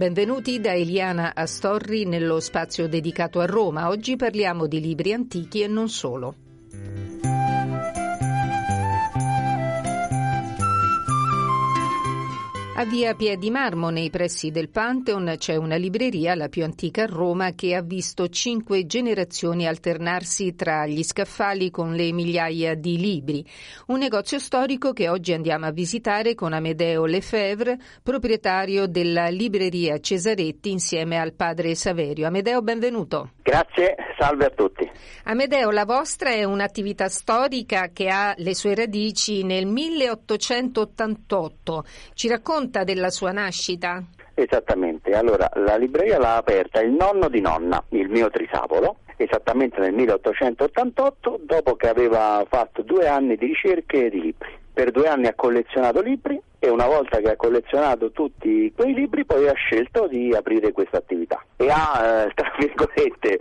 Benvenuti da Eliana Astorri nello spazio dedicato a Roma. Oggi parliamo di libri antichi e non solo. A via Piedi Marmo, nei pressi del Pantheon, c'è una libreria, la più antica a Roma, che ha visto cinque generazioni alternarsi tra gli scaffali con le migliaia di libri. Un negozio storico che oggi andiamo a visitare con Amedeo Lefebvre, proprietario della libreria Cesaretti, insieme al padre Saverio. Amedeo, benvenuto. Grazie, salve a tutti. Amedeo, la vostra è un'attività storica che ha le sue radici nel 1888. Ci racconta della sua nascita? Esattamente, allora la libreria l'ha aperta il nonno di nonna, il mio Trisavolo, esattamente nel 1888, dopo che aveva fatto due anni di ricerche di libri. Per due anni ha collezionato libri e una volta che ha collezionato tutti quei libri poi ha scelto di aprire questa attività e ha, eh, tra virgolette,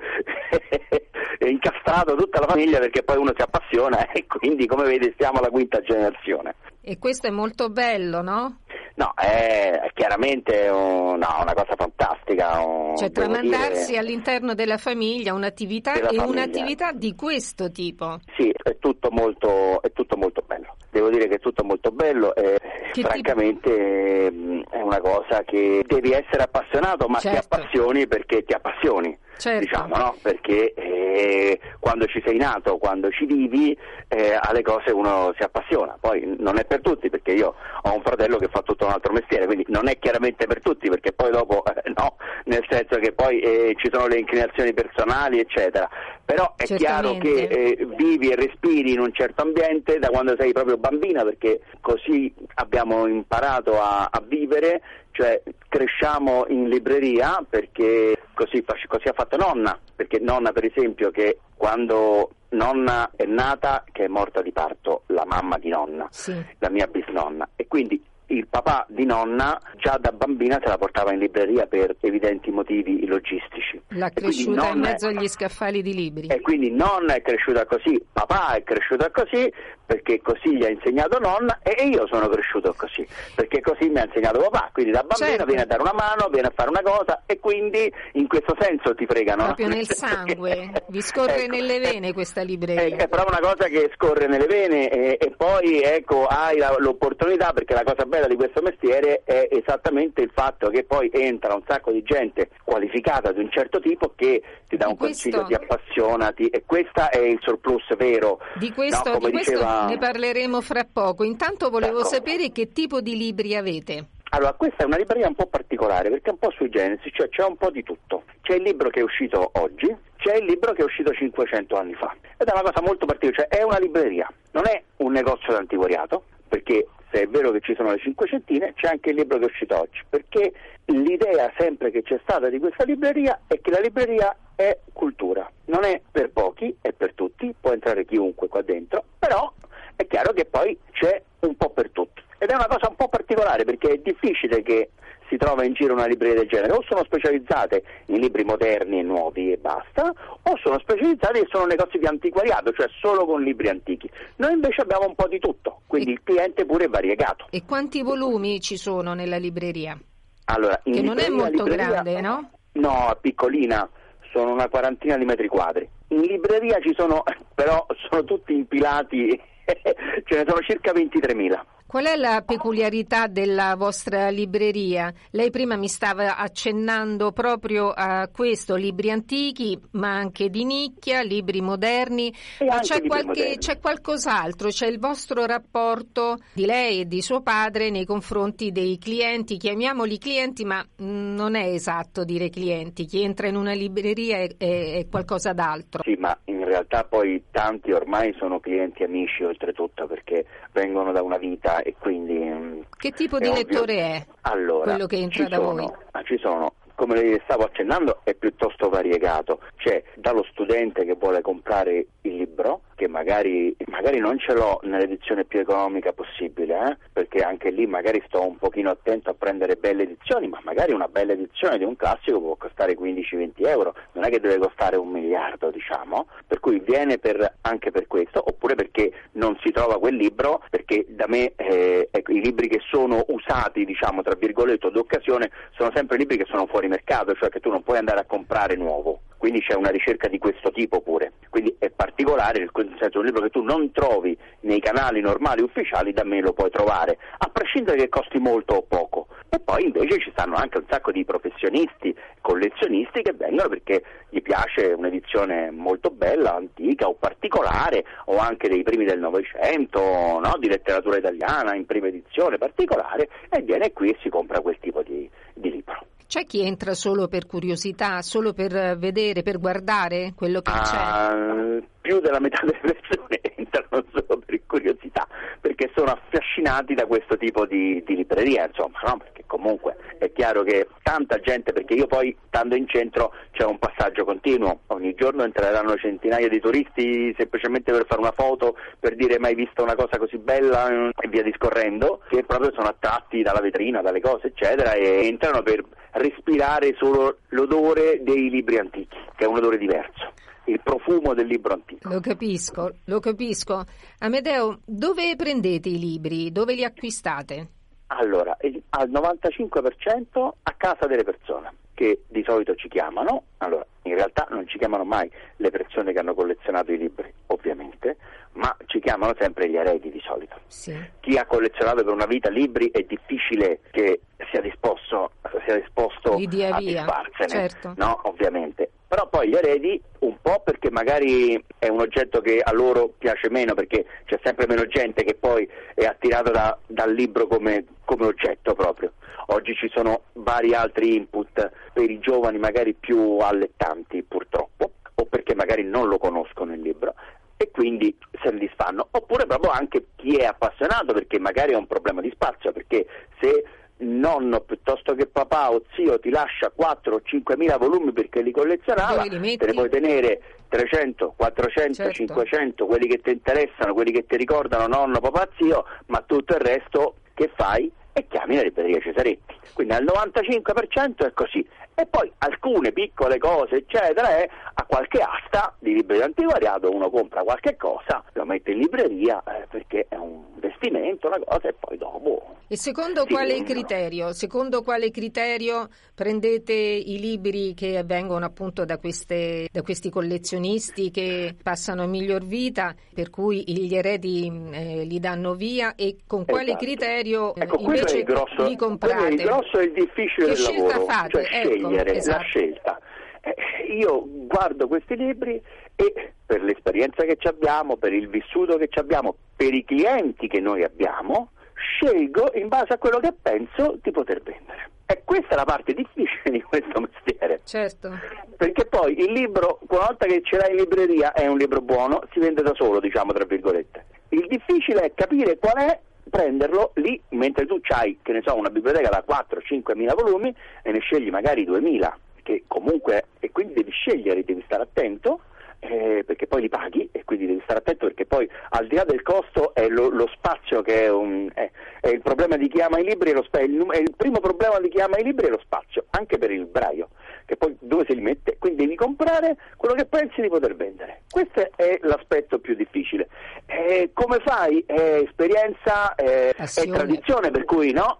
incastrato tutta la famiglia perché poi uno si appassiona e quindi come vede siamo alla quinta generazione. E questo è molto bello, no? No, è chiaramente un- no, una cosa fantastica. un- Cioè tramandarsi dire- all'interno della famiglia un'attività Della e famiglia. un'attività di questo tipo. Sì, è tutto molto, è tutto molto bello. Devo dire che è tutto molto bello e Che francamente ehm, è una cosa che devi essere appassionato, ma Certo. ti appassioni perché ti appassioni. Certo. Diciamo, no? Perché eh, quando ci sei nato, quando ci vivi, eh, alle cose uno si appassiona. Poi non è per tutti, perché io ho un fratello che fa tutto un altro mestiere, quindi non è chiaramente per tutti, perché poi dopo eh, no, nel senso che poi eh, ci sono le inclinazioni personali, eccetera. Però è chiaro che Certamente. eh, vivi e respiri in un certo ambiente da quando sei proprio bambina, perché così abbiamo imparato a, a vivere, cioè cresciamo in libreria perché così, così ha fatto nonna, perché nonna per esempio che quando nonna è nata, che è morta di parto, la mamma di nonna, Sì. la mia bisnonna, e quindi il papà di nonna già da bambina se la portava in libreria per evidenti motivi logistici. L'ha cresciuta in mezzo agli scaffali di libri. e quindi nonna è cresciuta così, papà è cresciuta così, perché così gli ha insegnato nonna e io sono cresciuto così, perché così mi ha insegnato papà, quindi da bambino Certo. viene a dare una mano, viene a fare una cosa e quindi in questo senso ti fregano. no? Proprio nel senso che- sangue, vi scorre Ecco, nelle vene questa È, libreria. è proprio una cosa che scorre nelle vene e, e poi ecco hai la- l'opportunità perché la cosa bella di questo mestiere è esattamente il fatto che poi entra un sacco di gente qualificata di un certo tipo che ti dà un questo- consiglio, ti appassiona ti- e questo è il surplus vero. Di questo, no? Come di questo ne parleremo fra poco. Intanto volevo D'accordo. sapere che tipo di libri avete. Allora, questa è una libreria un po' particolare perché è un po' sui genesi, cioè c'è un po' di tutto. C'è il libro che è uscito oggi, c'è il libro che è uscito 500 anni fa. Ed è una cosa molto particolare, cioè è una libreria, non è un negozio d'antiquariato, perché se è vero che ci sono le cinquecentine, c'è anche il libro che è uscito oggi, perché l'idea sempre che c'è stata di questa libreria è che la libreria è cultura, non è per pochi, è per tutti, può entrare chiunque qua dentro, però è chiaro che poi c'è un po' per tutti. Ed è una cosa un po' particolare perché è difficile che si trova in giro una libreria del genere, o sono specializzate in libri moderni e nuovi e basta, o sono specializzate e sono negozi di antiquariato, cioè solo con libri antichi. Noi invece abbiamo un po' di tutto, quindi E- il cliente pure è variegato. E quanti volumi ci sono nella libreria? Allora, in Che non è libreria- molto libreria- grande, no? No, è piccolina, sono una quarantina di metri quadri. In libreria ci sono, però sono tutti impilati, ce ne sono circa 23.000. Qual è la peculiarità della vostra libreria? Lei prima mi stava accennando proprio a questo, libri antichi, ma anche di nicchia, libri moderni. E Ma c'è, libri qualche- moderni. c'è qualcos'altro? C'è il vostro rapporto di lei e di suo padre nei confronti dei clienti? Chiamiamoli clienti, ma non è esatto dire clienti. Chi entra in una libreria è, è- è qualcosa d'altro. Sì, ma in realtà poi tanti ormai sono clienti amici oltretutto perché vengono da una vita e quindi... mm, Che tipo di lettore è? Allora, quello che entra da sono, voi? Ci sono come le stavo accennando, è piuttosto variegato. C'è dallo studente che vuole comprare il libro, che magari, magari non ce l'ho nell'edizione più economica possibile, eh? perché anche lì magari sto un pochino attento a prendere belle edizioni, ma magari una bella edizione di un classico può costare 15-20 euro, non è che deve costare un miliardo, diciamo, per cui viene per, anche per questo, oppure perché non si trova quel libro, perché da me eh, ecco, i libri che sono usati, diciamo, tra virgolette, d'occasione, sono sempre libri che sono fuori mercato, cioè che tu non puoi andare a comprare nuovo quindi c'è una ricerca di questo tipo pure, quindi è particolare, nel senso un libro che tu non trovi nei canali normali ufficiali, da me lo puoi trovare, a prescindere che costi molto o poco. E poi invece ci stanno anche un sacco di professionisti, collezionisti che vengono perché gli piace un'edizione molto bella, antica o particolare, o anche dei primi del Novecento, no? di letteratura italiana in prima edizione particolare, e viene qui e si compra quel tipo di, di libro. C'è chi entra solo per curiosità, solo per vedere, per guardare quello che ah, c'è? Più della metà delle persone entrano solo per curiosità, perché sono affascinati da questo tipo di, di libreria, insomma, no? perché comunque è chiaro che tanta gente, perché io poi stando in centro c'è un passaggio continuo, ogni giorno entreranno centinaia di turisti semplicemente per fare una foto, per dire mai visto una cosa così bella e via discorrendo, che proprio sono attratti dalla vetrina, dalle cose eccetera e entrano per respirare solo l'odore dei libri antichi, che è un odore diverso il profumo del libro antico. Lo capisco, lo capisco. Amedeo, dove prendete i libri? Dove li acquistate? Allora, al 95% a casa delle persone che di solito ci chiamano, allora in realtà non ci chiamano mai le persone che hanno collezionato i libri, ovviamente, ma ci chiamano sempre gli eredi di solito. Sì. Chi ha collezionato per una vita libri è difficile che sia disposto, sia disposto a disfarsene, certo. no? Ovviamente. Però poi gli eredi un po' perché magari è un oggetto che a loro piace meno, perché c'è sempre meno gente che poi è attirata da, dal libro come, come oggetto proprio. Oggi ci sono vari altri input per i giovani magari più allettanti purtroppo, o perché magari non lo conoscono il libro e quindi se ne disfanno. Oppure proprio anche chi è appassionato perché magari ha un problema di spazio, perché se nonno piuttosto che papà o zio ti lascia 4 o 5 mila volumi perché li collezionava, li te ne puoi tenere 300, 400, certo. 500, quelli che ti interessano, quelli che ti ricordano nonno, papà, zio, ma tutto il resto che fai? E chiami la libreria Cesaretti. Quindi al 95% è così. E poi alcune piccole cose, eccetera, è a qualche asta di libri di antiquariato, uno compra qualche cosa, lo mette in libreria eh, perché è un investimento, una cosa, e poi dopo e secondo quale criterio? Secondo quale criterio prendete i libri che vengono appunto da, queste, da questi collezionisti che passano a miglior vita, per cui gli eredi eh, li danno via e con quale Esatto. criterio eh, Ecco, è invece il grosso, li comprate? quello è il grosso e il difficile Che del lavoro, fate? cioè Ecco, scegliere esatto. la scelta. Eh, io guardo questi libri e per l'esperienza che ci abbiamo, per il vissuto che ci abbiamo, per i clienti che noi abbiamo, scelgo in base a quello che penso di poter vendere. E questa è la parte difficile di questo mestiere. Certo. Perché poi il libro, una volta che ce l'hai in libreria, è un libro buono, si vende da solo, diciamo tra virgolette. Il difficile è capire qual è, prenderlo lì, mentre tu hai, che ne so, una biblioteca da 4-5 mila volumi e ne scegli magari 2000, che comunque, e quindi devi scegliere, devi stare attento, eh, perché poi li paghi e quindi devi stare attento perché poi al di là del costo è lo, lo spazio che è, un, è, è il problema di chi ama i libri, è, lo, è il, il primo problema di chi ama i libri è lo spazio, anche per il libraio, che poi dove se li mette? Quindi devi comprare quello che pensi di poter vendere. Questo è l'aspetto più difficile. Eh, come fai? È esperienza, è, è Passione. tradizione, per cui no?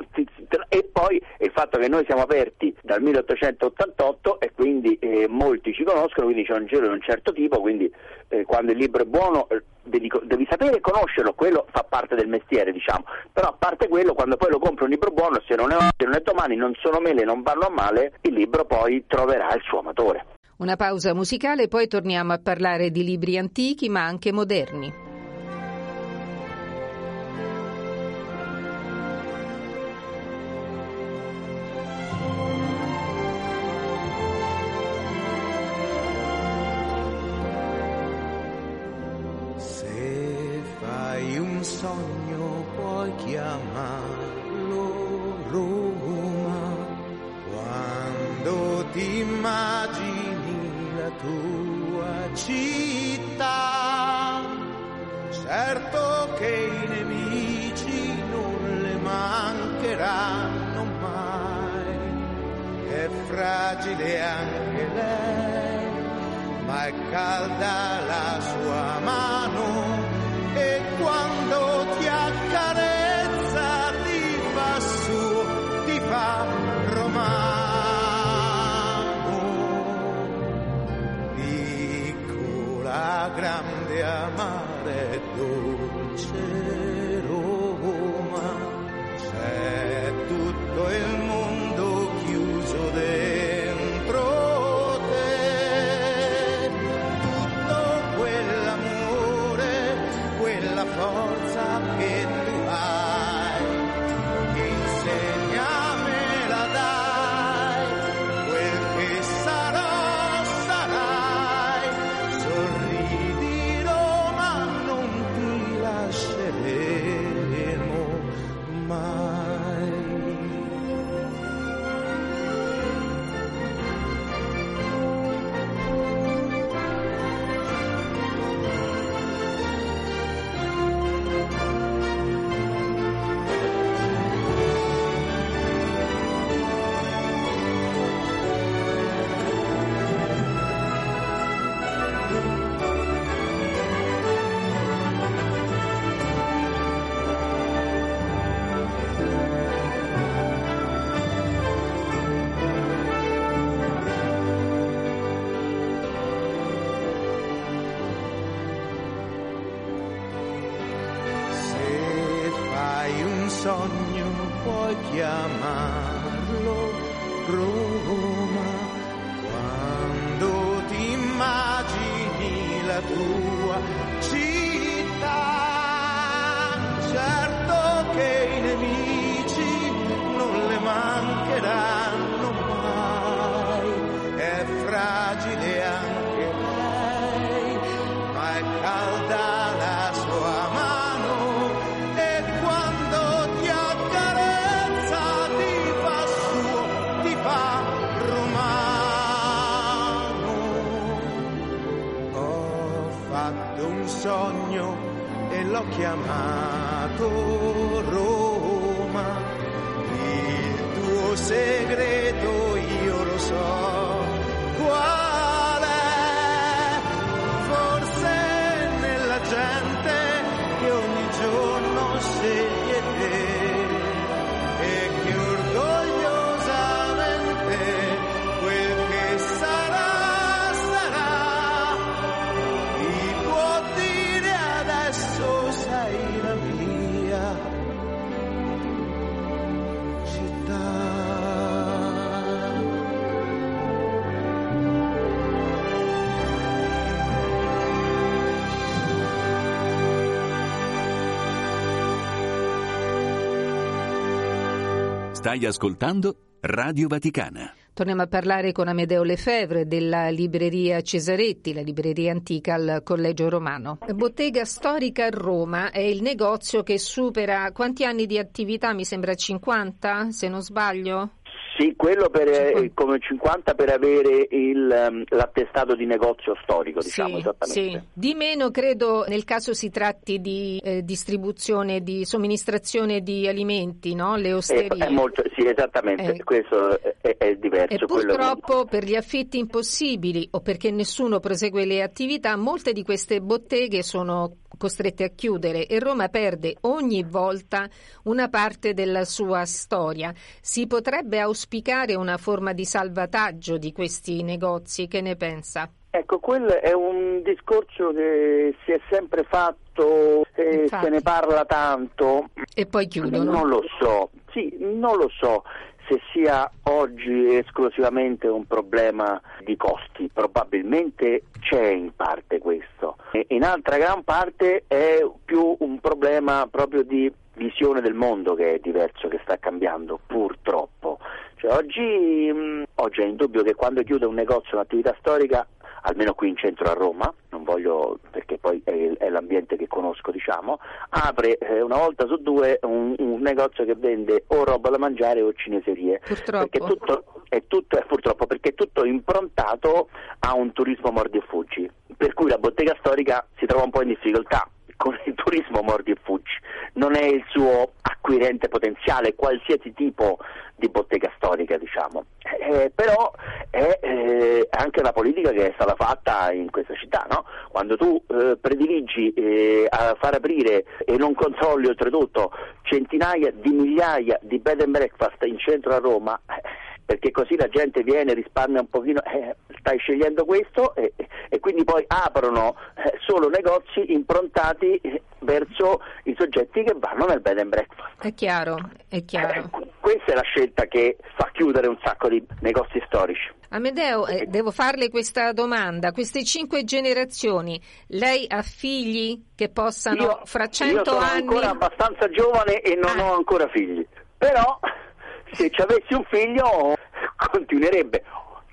E poi il fatto che noi siamo aperti dal 1888 e quindi eh, molti ci conoscono, quindi c'è un giro di un certo tipo, quindi eh, quando il libro è buono eh, devi, devi sapere conoscerlo, quello fa parte del mestiere, diciamo. Però a parte quello, quando poi lo compri un libro buono, se non è oggi, non è domani, non sono mele, non vanno a male, il libro poi troverà il suo amatore. Una pausa musicale, poi torniamo a parlare di libri antichi ma anche moderni. Se fai un sogno puoi chiamarlo Roma, quando ti immagini la tua città, certo che i nemici non le mancheranno mai. È fragile anche lei, ma è calda la sua mano grande, amare e dolce sogno e l'ho chiamato Roma. Il tuo segreto Stai ascoltando Radio Vaticana. Torniamo a parlare con Amedeo Lefebvre della libreria Cesaretti, la libreria antica al Collegio Romano. Bottega Storica a Roma è il negozio che supera quanti anni di attività? Mi sembra 50, se non sbaglio? Sì, quello per, eh, 50. come 50 per avere il, ehm, l'attestato di negozio storico, diciamo sì, esattamente. sì. Di meno credo nel caso si tratti di eh, distribuzione, di somministrazione di alimenti, no? Le È, osterie. è molto, sì, esattamente, Eh. questo è, è diverso. E purtroppo per gli affitti impossibili o perché nessuno prosegue le attività, molte di queste botteghe sono costrette a chiudere e Roma perde ogni volta una parte della sua storia. Si potrebbe auspicare una forma di salvataggio di questi negozi, che ne pensa? Ecco, quello è un discorso che si è sempre fatto, e Infatti. se ne parla tanto. E poi chiudono. Non lo so, sì, non lo so se sia oggi esclusivamente un problema di costi, probabilmente c'è in parte questo, in altra gran parte è più un problema proprio di visione del mondo che è diverso, che sta cambiando purtroppo. Cioè, oggi, oggi è indubbio che quando chiude un negozio, un'attività storica, almeno qui in centro a Roma, non voglio perché poi è, è l'ambiente che conosco, diciamo, apre eh, una volta su due un, un negozio che vende o roba da mangiare o cineserie. Purtroppo. Perché tutto, è tutto, è purtroppo perché è tutto improntato a un turismo mordi e fuggi, per cui la bottega storica si trova un po' in difficoltà con il turismo mordi e fuggi, non è il suo acquirente potenziale, qualsiasi tipo di bottega storica, diciamo. Eh, però è eh, anche la politica che è stata fatta in questa città, no? Quando tu eh, prediligi eh, a far aprire e non controlli oltretutto centinaia di migliaia di bed and breakfast in centro a Roma, eh, perché così la gente viene, risparmia un pochino, eh, stai scegliendo questo e, e quindi poi aprono eh, solo negozi improntati eh, verso i soggetti che vanno nel bed and breakfast. È chiaro, è chiaro. Eh, questa è la scelta che fa chiudere un sacco di negozi storici. Amedeo, eh, devo farle questa domanda. Queste cinque generazioni, lei ha figli che possano io, fra cento anni... Io sono ancora abbastanza giovane e non Ah. ho ancora figli, però se ci avessi un figlio continuerebbe.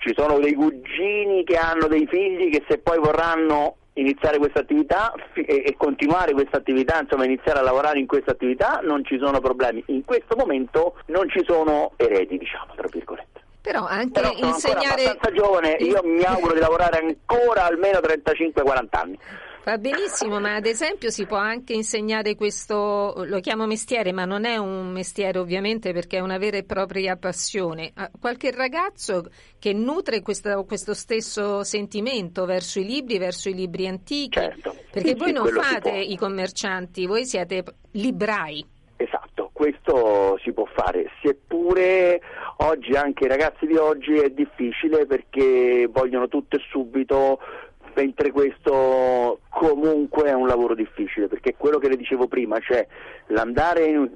Ci sono dei cugini che hanno dei figli che se poi vorranno iniziare questa attività e, continuare questa attività, insomma iniziare a lavorare in questa attività, non ci sono problemi. In questo momento non ci sono eredi, diciamo, tra virgolette. Però anche Però sono insegnare... abbastanza giovane, io mi auguro di lavorare ancora almeno 35-40 anni. Va benissimo, ma ad esempio si può anche insegnare questo, lo chiamo mestiere, ma non è un mestiere ovviamente perché è una vera e propria passione. Qualche ragazzo che nutre questo, questo stesso sentimento verso i libri, verso i libri antichi, Certo. perché Sì, voi sì, non fate i commercianti, voi siete librai. Esatto, questo si può fare, seppure oggi anche i ragazzi di oggi è difficile perché vogliono tutto e subito, mentre questo comunque è un lavoro difficile, perché quello che le dicevo prima, cioè l'andare in-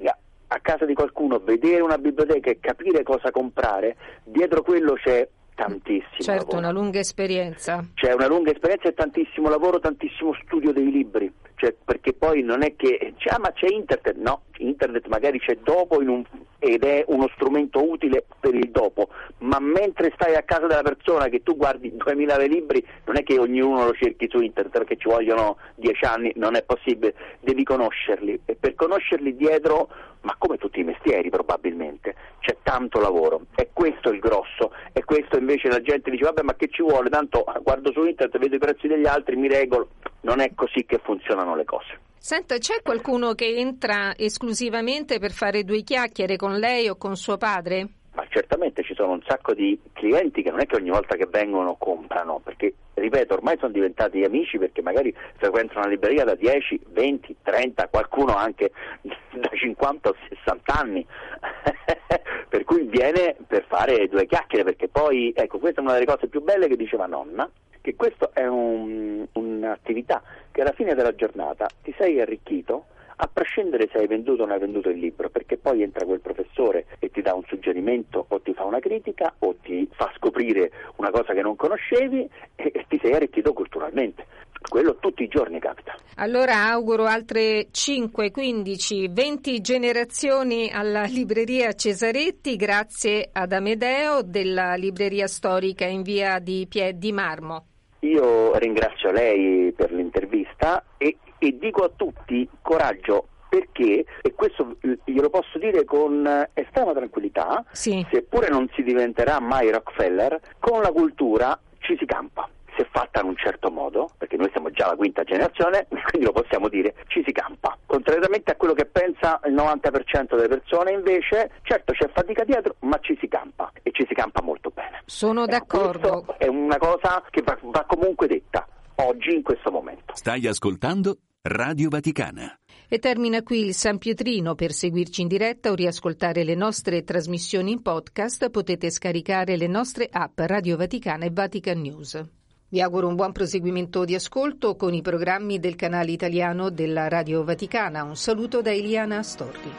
a casa di qualcuno, vedere una biblioteca e capire cosa comprare, dietro quello c'è tantissimo Certo, lavoro. una lunga esperienza. C'è una lunga esperienza e tantissimo lavoro, tantissimo studio dei libri, cioè, perché poi non è che c'è, ah, ma c'è internet, no, internet magari c'è dopo un- ed è uno strumento utile per il dopo, ma mentre stai a casa della persona che tu guardi 2000 libri, non è che ognuno lo cerchi su internet perché ci vogliono 10 anni, non è possibile, devi conoscerli. E per conoscerli dietro, ma come tutti i mestieri probabilmente, c'è tanto lavoro, è questo il grosso, e questo invece la gente dice vabbè ma che ci vuole, tanto guardo su internet, vedo i prezzi degli altri, mi regolo, non è così che funzionano le cose. Senta, c'è qualcuno che entra esclusivamente per fare due chiacchiere con lei o con suo padre? Ma certamente ci sono un sacco di clienti che non è che ogni volta che vengono comprano, perché ripeto, ormai sono diventati amici perché magari frequentano una libreria da 10, 20, 30, qualcuno anche da 50 o 60 anni. per cui viene per fare due chiacchiere, perché poi, ecco, questa è una delle cose più belle che diceva nonna, che questa è un- un'attività che alla fine della giornata ti sei arricchito a prescindere se hai venduto o non hai venduto il libro, perché poi entra quel professore e ti dà un suggerimento o ti fa una critica o ti fa scoprire una cosa che non conoscevi e, e ti sei arricchito culturalmente. Quello tutti i giorni capita. Allora auguro altre 5, 15, 20 generazioni alla libreria Cesaretti grazie ad Amedeo della libreria storica in via di Pie di Marmo. Io ringrazio lei per l'intervista e, e dico a tutti coraggio perché, e questo glielo posso dire con estrema tranquillità, Sì. seppure non si diventerà mai Rockefeller, con la cultura ci si campa. Se fatta in un certo modo, perché noi siamo già la quinta generazione, quindi lo possiamo dire, ci si campa. Contrariamente a quello che pensa il 90% delle persone, invece, certo c'è fatica dietro, ma ci si campa e ci si campa molto bene. Sono Ecco, d'accordo. questo è una cosa che va, va comunque detta oggi in questo momento. Stai ascoltando Radio Vaticana. E termina qui il San Pietrino. Per seguirci in diretta o riascoltare le nostre trasmissioni in podcast potete scaricare le nostre app Radio Vaticana e Vatican News. Vi auguro un buon proseguimento di ascolto con i programmi del canale italiano della Radio Vaticana. Un saluto da Eliana Astorri.